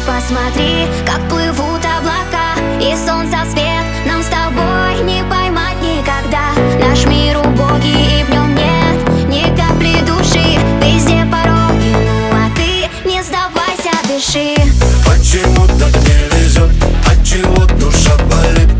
посмотри, как плывут облака И солнца свет. Нам с тобой не поймать никогда. Наш мир убогий и в нем нет ни капли души. Везде пороги, ну а ты не сдавайся, дыши. Почему так не везет, от чего душа болит.